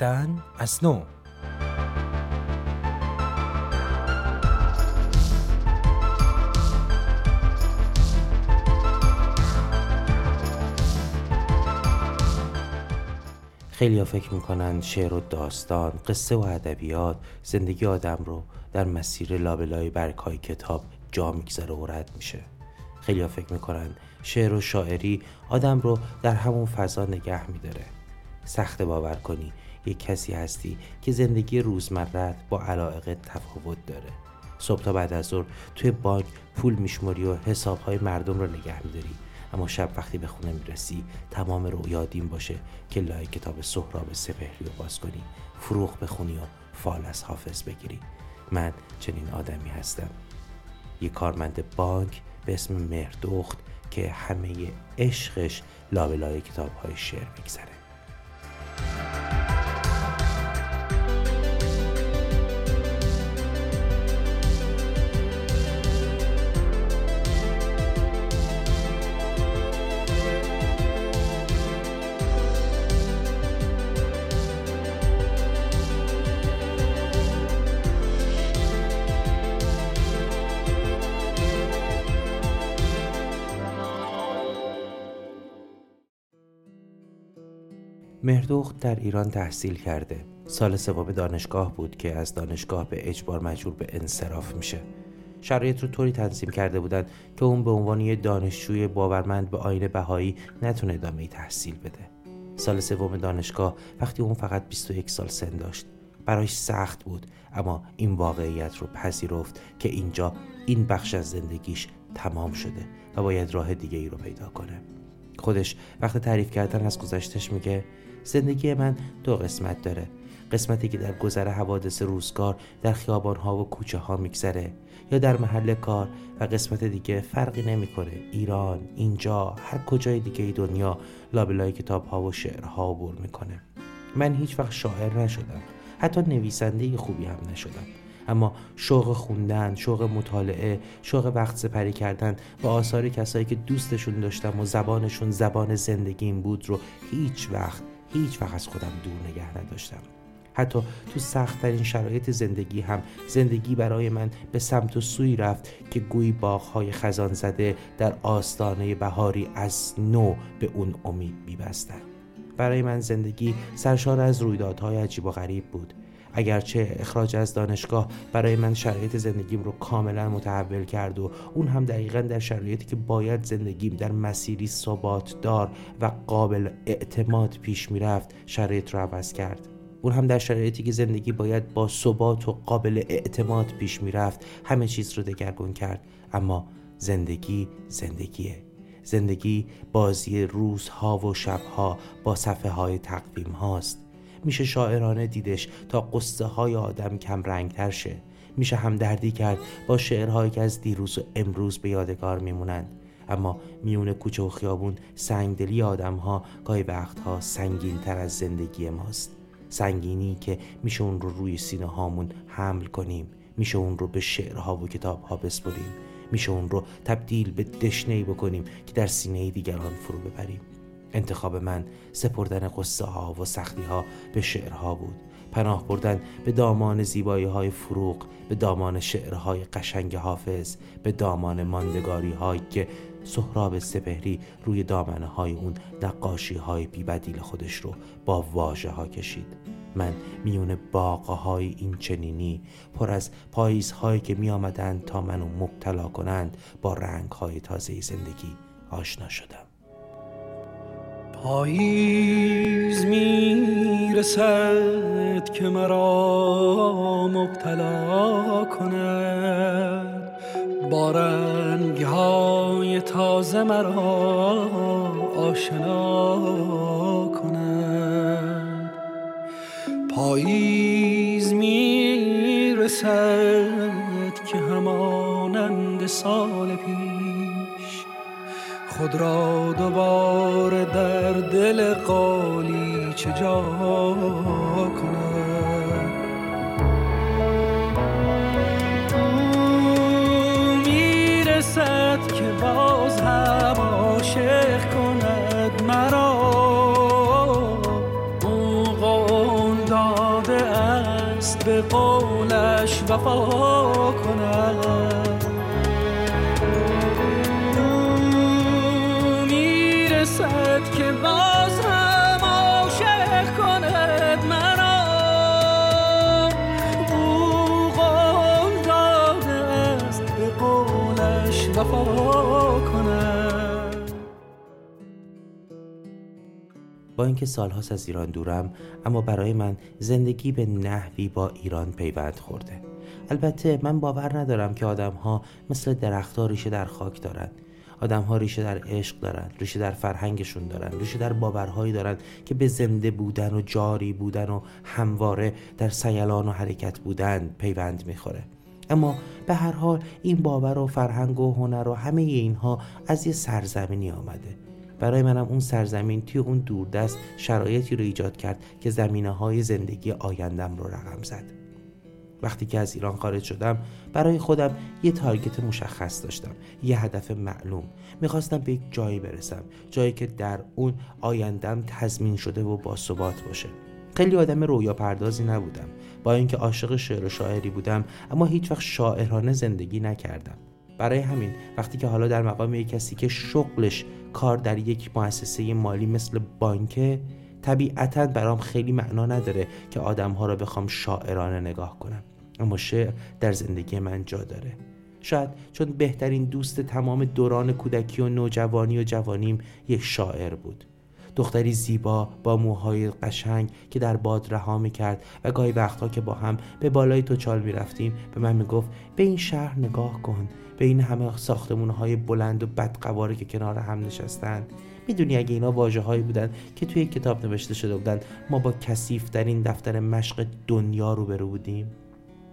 زیستن از نو. خیلی ها فکر می‌کنن شعر و داستان، قصه و ادبیات زندگی آدم رو در مسیر لابلای برگهای کتاب جا می‌گذاره و رد میشه. خیلی ها فکر می‌کنن شعر و شاعری آدم رو در همون فضا نگه میداره. سخت باور کنی یک کسی هستی که زندگی روزمرت با علاقه تفاوت داره. صبح تا بعد از ظهر توی بانک پول میشمری و حسابهای مردم رو نگه میداری. اما شب وقتی به خونه می‌رسی تمام رویادین باشه که لای کتاب سهراب سپهری رو باز کنی فروغ بخونی و فال از حافظ بگیری. من چنین آدمی هستم. یه کارمند بانک به اسم مهردخت که همه عشقش لابلای کتاب های شعر میگذره. مهردخت در ایران تحصیل کرده. سال سوم دانشگاه بود که از دانشگاه به اجبار مجبور به انصراف میشه. شرایط رو طوری تنظیم کرده بودن که اون به عنوان یه دانشجوی باورمند به آین بهایی نتونه ادامه تحصیل بده. سال سوم دانشگاه وقتی اون فقط 21 سال سن داشت برایش سخت بود اما این واقعیت رو پذیرفت که اینجا این بخش از زندگیش تمام شده و باید راه دیگه ای رو پیدا کنه. خودش وقت تعریف کردن از گذشتش میگه زندگی من دو قسمت داره. قسمتی که در گذر حوادث روزگار در خیابانها و کوچه ها میگذره یا در محل کار و قسمت دیگه فرقی نمی‌کنه. ایران اینجا هر کجای دیگه ای دنیا لابلای کتاب ها و شعرها عبور می‌کنه. من هیچ وقت شاعر نشدم. حتی نویسنده خوبی هم نشدم. اما شوق خوندن، شوق مطالعه، شوق وقت سپری کردن و آثار کسایی که دوستشون داشتم و زبانشون زبان زندگیم بود رو هیچ وقت هیچ وقت از خودم دور نگه نداشتم. حتی تو سختترین شرایط زندگی هم زندگی برای من به سمت و سوی رفت که گویی باغهای خزان زده در آستانه بهاری از نو به اون امید میبستن برای من زندگی سرشار از رویدادهای عجیب و غریب بود. اگرچه اخراج از دانشگاه برای من شرایط زندگیم رو کاملا متحول کرد و اون هم دقیقا در شرایطی که باید زندگیم در مسیری ثبات دار و قابل اعتماد پیش می‌رفت شرایط رو عوض کرد. اون هم در شرایطی که زندگی باید با ثبات و قابل اعتماد پیش می‌رفت همه چیز رو دگرگون کرد. اما زندگی زندگیه. زندگی بازی روزها و شبها با صفحه های تقویم هاست میشه شاعرانه دیدش تا قصه های آدم کم رنگتر شه. میشه همدردی کرد با شعرهایی که از دیروز و امروز به یادگار میمونند. اما میون کوچه و خیابون سنگدلی آدم ها گاهی وقتها سنگین تر از زندگی ماست. سنگینی که میشه اون رو روی سینه هامون حمل کنیم. میشه اون رو به شعرها و کتابها بسپریم. میشه اون رو تبدیل به دشنهی بکنیم که در سینه دیگران فرو ببریم. انتخاب من سپردن قصه ها و سختی ها به شعرها بود. پناه بردن به دامان زیبایی های فروغ به دامان شعرهای قشنگ حافظ به دامان ماندگاری هایی که سهراب سپهری روی دامنه های اون نقاشی های بیبدیل خودش رو با واژه ها کشید. من میون باقه های این چنینی پر از پاییز هایی که می آمدند تا منو مبتلا کنند با رنگ های تازه زندگی آشنا شدم. پاییز می‌رسد که مرا مبتلا کند. با رنگ های تازه مرا آشنا کند. پاییز می‌رسد که همانند سال پیش خود را دوباره در دل قالی چه جا کند؟ می‌رسد که باز هم عاشق کند مرا. او قول به قولش وفا کند اینکه سالهاست از ایران دورم اما برای من زندگی به نحوی با ایران پیوند خورده. البته من باور ندارم که آدم ها مثل درختها ریشه در خاک دارند آدم ها ریشه در عشق دارن ریشه در فرهنگشون دارن ریشه در باورهایی دارن که به زنده بودن و جاری بودن و همواره در سیلان و حرکت بودن پیوند می‌خوره. اما به هر حال این باور و فرهنگ و هنر و همه اینها از یه سرزمینی آمده. برای منم اون سرزمین توی اون دوردست شرایطی رو ایجاد کرد که زمینه های زندگی آیندم رو رقم زد. وقتی که از ایران خارج شدم برای خودم یه تارگت مشخص داشتم یه هدف معلوم. می‌خواستم به یک جایی برسم جایی که در اون آیندم تضمین شده و باثبات باشه. خیلی آدم رویا پردازی نبودم. با اینکه عاشق شعر و شاعری بودم اما هیچ وقت شاعرانه زندگی نکردم. برای همین وقتی که حالا در مقام یک کسی که شغلش کار در یک مؤسسه مالی مثل بانکه طبیعتا برام خیلی معنا نداره که آدم ها را بخوام شاعرانه نگاه کنم. اما شعر در زندگی من جا داره. شاید چون بهترین دوست تمام دوران کودکی و نوجوانی و جوانیم یک شاعر بود. دختری زیبا با موهای قشنگ که در باد رها می کرد و گاهی وقتها که با هم به بالای توچال می رفتیم به من می گفت به این شهر نگاه کن به این همه ساختمون های بلند و بدقواره که کنار هم نشستند می‌دونی اگه اینا واجه هایی بودن که توی کتاب نوشته شده بودن ما با کسیف در این دفتر مشق دنیا رو برو بودیم؟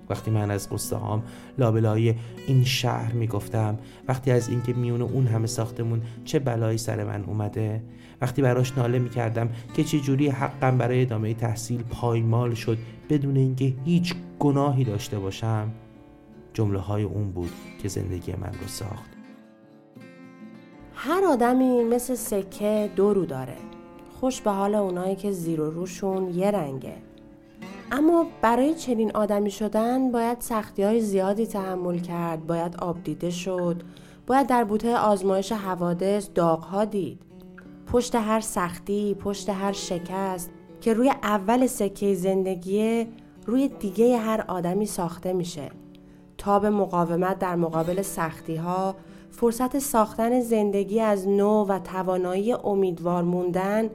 وقتی من از قصه هام لابلای این شهر می‌گفتم وقتی از اینکه میون اون همه ساختمون چه بلایی سر من اومده وقتی براش ناله می‌کردم که چه جوری حقم برای ادامه تحصیل پایمال شد بدون اینکه هیچ گناهی داشته باشم جمله های اون بود که زندگی من رو ساخت. هر آدمی مثل سکه دو رو داره. خوش به حال اونایی که زیر و روشون یه رنگه. اما برای چنین آدمی شدن باید سختی های زیادی تحمل کرد باید آب دیده شد باید در بوته آزمایش حوادث داغ دید. پشت هر سختی پشت هر شکست که روی اول سکه زندگی روی دیگه هر آدمی ساخته میشه. تاب مقاومت در مقابل سختی ها فرصت ساختن زندگی از نو و توانایی امیدوار موندن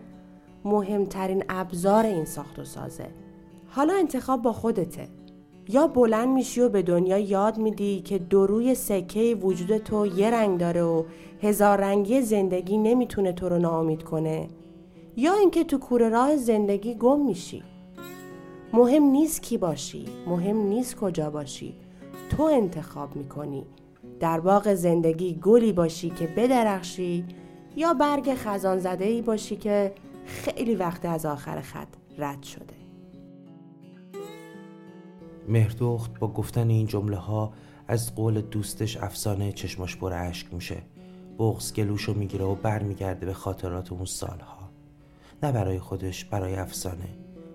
مهمترین ابزار این ساخت و سازه حالا انتخاب با خودته. یا بلند میشی و به دنیا یاد میدی که دروی سکه وجود تو یه رنگ داره و هزار رنگی زندگی نمی‌تونه تو رو ناامید کنه. یا اینکه تو کوره راه زندگی گم میشی. مهم نیست کی باشی مهم نیست کجا باشی. تو انتخاب می‌کنی. در باغ زندگی گلی باشی که بدرخشی یا برگ خزان زده ای باشی که خیلی وقت از آخر خط رد شده. مهردخت با گفتن این جمله ها از قول دوستش افسانه چشماش پر اشک میشه. بغز گلوشو می‌گیره و برمیگرده به خاطرات اون سالها. نه برای خودش برای افسانه.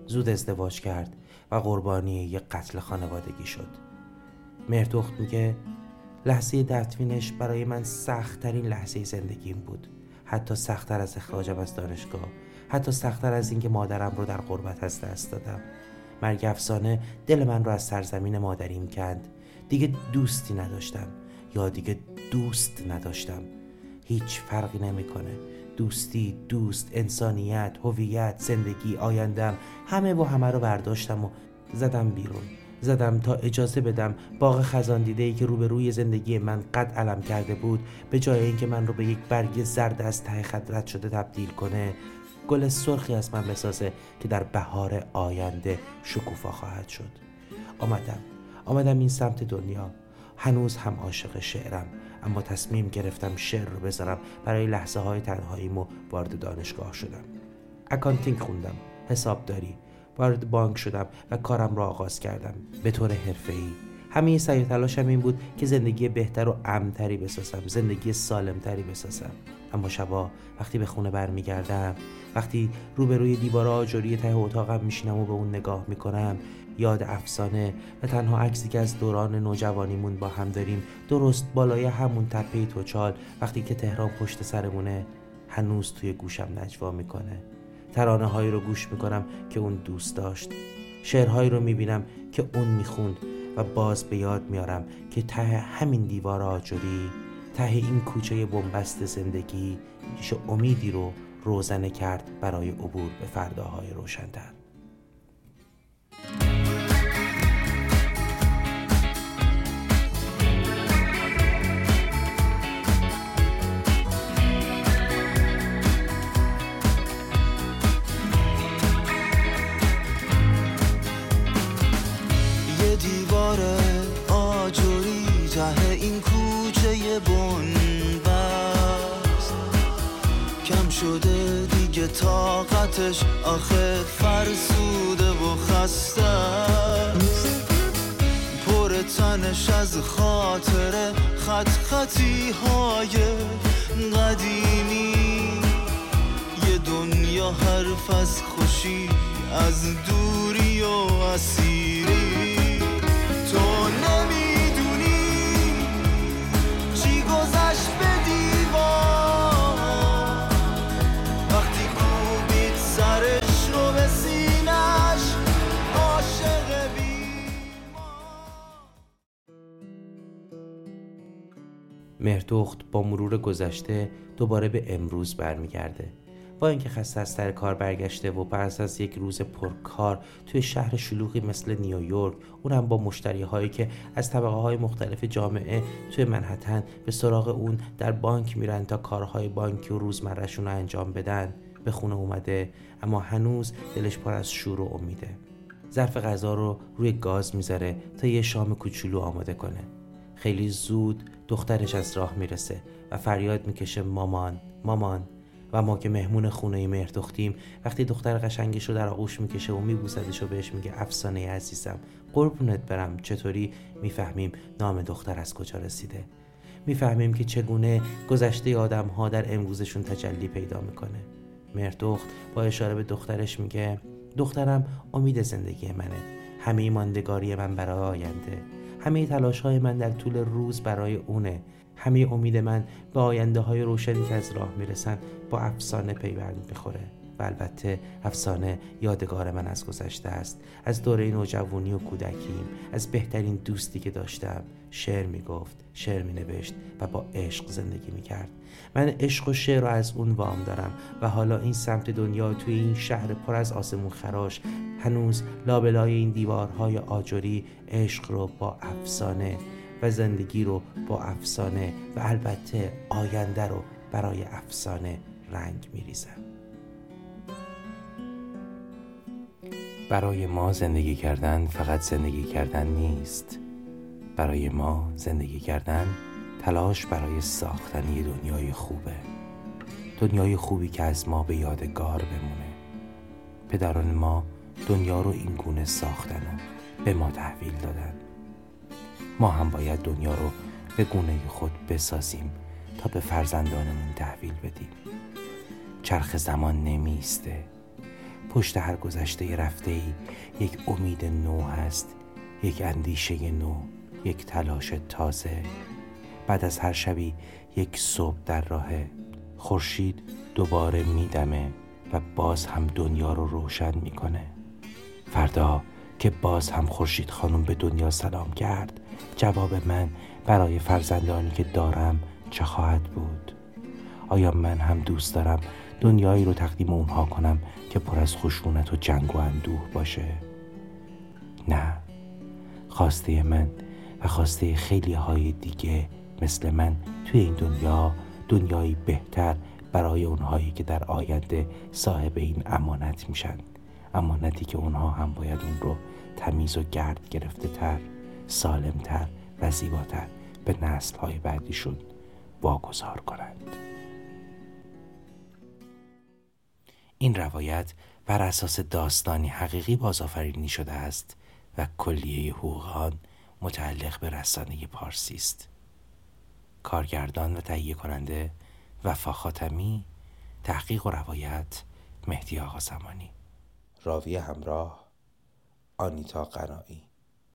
زود ازدواج کرد و قربانی یک قتل خانوادگی شد. مهردخت میگه لحظه دتوینش برای من سختترین لحظه زندگیم بود. حتی سختتر از اخراجم از دانشگاه. حتی سختتر از اینکه مادرم رو در غربت از دست دادم. مرگ افسانه دل من رو از سرزمین مادریم کند. دیگه دوستی نداشتم. یا دیگه دوست نداشتم. هیچ فرقی نمی‌کنه. دوستی دوست انسانیت هویت زندگی آیندم همه و همه رو برداشتم و زدم بیرون. زدم تا اجازه بدم باغ خزان دیده ای که روبروی زندگی من قد علم کرده بود به جای اینکه من رو به یک برگ زرد از ته خط شده تبدیل کنه. گل سرخی از من بسازه که در بهار آینده شکوفا خواهد شد. آمدم آمدم این سمت دنیا. هنوز هم عاشق شعرم اما تصمیم گرفتم شعر رو بذارم. برای لحظه های تنهاییم و وارد دانشگاه شدم. accounting خوندم حسابداری. وارد بانک شدم و کارم را آغاز کردم. به طور حرفه‌ای. همه سعی و تلاشم این بود که زندگی بهتر و امنتری بسازم. زندگی سالمتری بسازم. اما شبا وقتی به خونه برمیگردم وقتی روبروی دیوار آجوری ته اتاقم میشینم و به اون نگاه می‌کنم یاد افسانه و تنها عکسی که از دوران نوجوانیمون با هم داریم درست بالای همون تپه توچال وقتی که تهران پشت سرمونه هنوز توی گوشم نجوا می‌کنه. ترانه هایی رو گوش می‌کنم که اون دوست داشت. شعرهایی رو می‌بینم که اون می‌خوند و باز به یاد میارم که ته همین دیوار آجوری ته این کوچه بنبست زندگی میشه امیدی رو روزنه کرد برای عبور به فرداهای روشنتر طاقتش آخه فرسوده و خسته پر تنش از خاطر خط خطی های قدیمی. یه دنیا حرف از خوشی از دوری و مهردخت با مرور گذشته دوباره به امروز برمیگرده. با اینکه خسته از سر کار برگشته و پس از یک روز پرکار توی شهر شلوغی مثل نیویورک اونم با مشتری هایی که از طبقه های مختلف جامعه توی منحتن به سراغ اون در بانک میرن تا کارهای بانکی و روزمرهشون رو انجام بدن به خونه اومده اما هنوز دلش پر از شور و امیده. ظرف غذا رو روی گاز می‌ذاره تا یه شام کوچولو آماده کنه. خیلی زود دخترش از راه می‌رسه و فریاد می‌کشه مامان مامان. و ما که مهمون خونه مهردختیم وقتی دختر قشنگش رو در آغوش می‌کشه و میبوسدش و بهش میگه افسانه عزیزم قربونت برم چطوری؟ می‌فهمیم نام دختر از کجا رسیده. می‌فهمیم که چگونه گذشته آدم ها در امروزشون تجلی پیدا می‌کنه. مهردخت با اشاره به دخترش میگه دخترم امید زندگی منه. همه ماندگاری من برای آینده. همه تلاش های من در طول روز برای اونه. همه امید من به آینده های روشنی که از راه می‌رسن با افسانه پیوند می‌خوره. و البته افسانه یادگار من از گذشته است. از دوره نوجوانی و کودکیم از بهترین دوستی که داشتم. شعر می‌گفت شعر مینوشت و با عشق زندگی می‌کرد. من عشق و شعر رو از اون وام دارم و حالا این سمت دنیا توی این شهر پر از آسمون خراش هنوز لابلای این دیوارهای آجری عشق رو با افسانه و زندگی رو با افسانه و البته آینده رو برای افسانه رنگ میریزم. برای ما زندگی کردن فقط زندگی کردن نیست. برای ما زندگی کردن تلاش برای ساختن یه دنیای خوبه. دنیای خوبی که از ما به یادگار بمونه. پدران ما دنیا رو این گونه ساختن و به ما تحویل دادن. ما هم باید دنیا رو به گونه خود بسازیم تا به فرزندانمون تحویل بدیم. چرخ زمان نمیسته پشت هر گذشته رفته ای یک امید نو هست یک اندیشه نو. یک تلاش تازه. بعد از هر شبی یک صبح در راهه. خورشید دوباره میدمه و باز هم دنیا رو روشن می‌کنه. فردا که باز هم خورشید خانم به دنیا سلام کرد جواب من برای فرزندانی که دارم چه خواهد بود؟ آیا من هم دوست دارم دنیایی رو تقدیم اونها کنم که پر از خشونت و جنگ و اندوه باشه؟ نه. خواسته من و خواسته خیلی های دیگه مثل من توی این دنیا دنیایی بهتر برای اونهایی که در آینده صاحب این امانت میشن. امانتی که اونها هم باید اون رو تمیز و گرد گرفته تر سالمتر و زیباتر به نسل های بعدیشون واگذار کنند. این روایت بر اساس داستانی حقیقی بازآفرینی شده است و کلیه حقوق متعلق به رسانه پارسی است. کارگردان و تهیه کننده وفا خاتمی تحقیق و روایت مهدی آقا زمانی. راوی همراه آنیتا قنایی.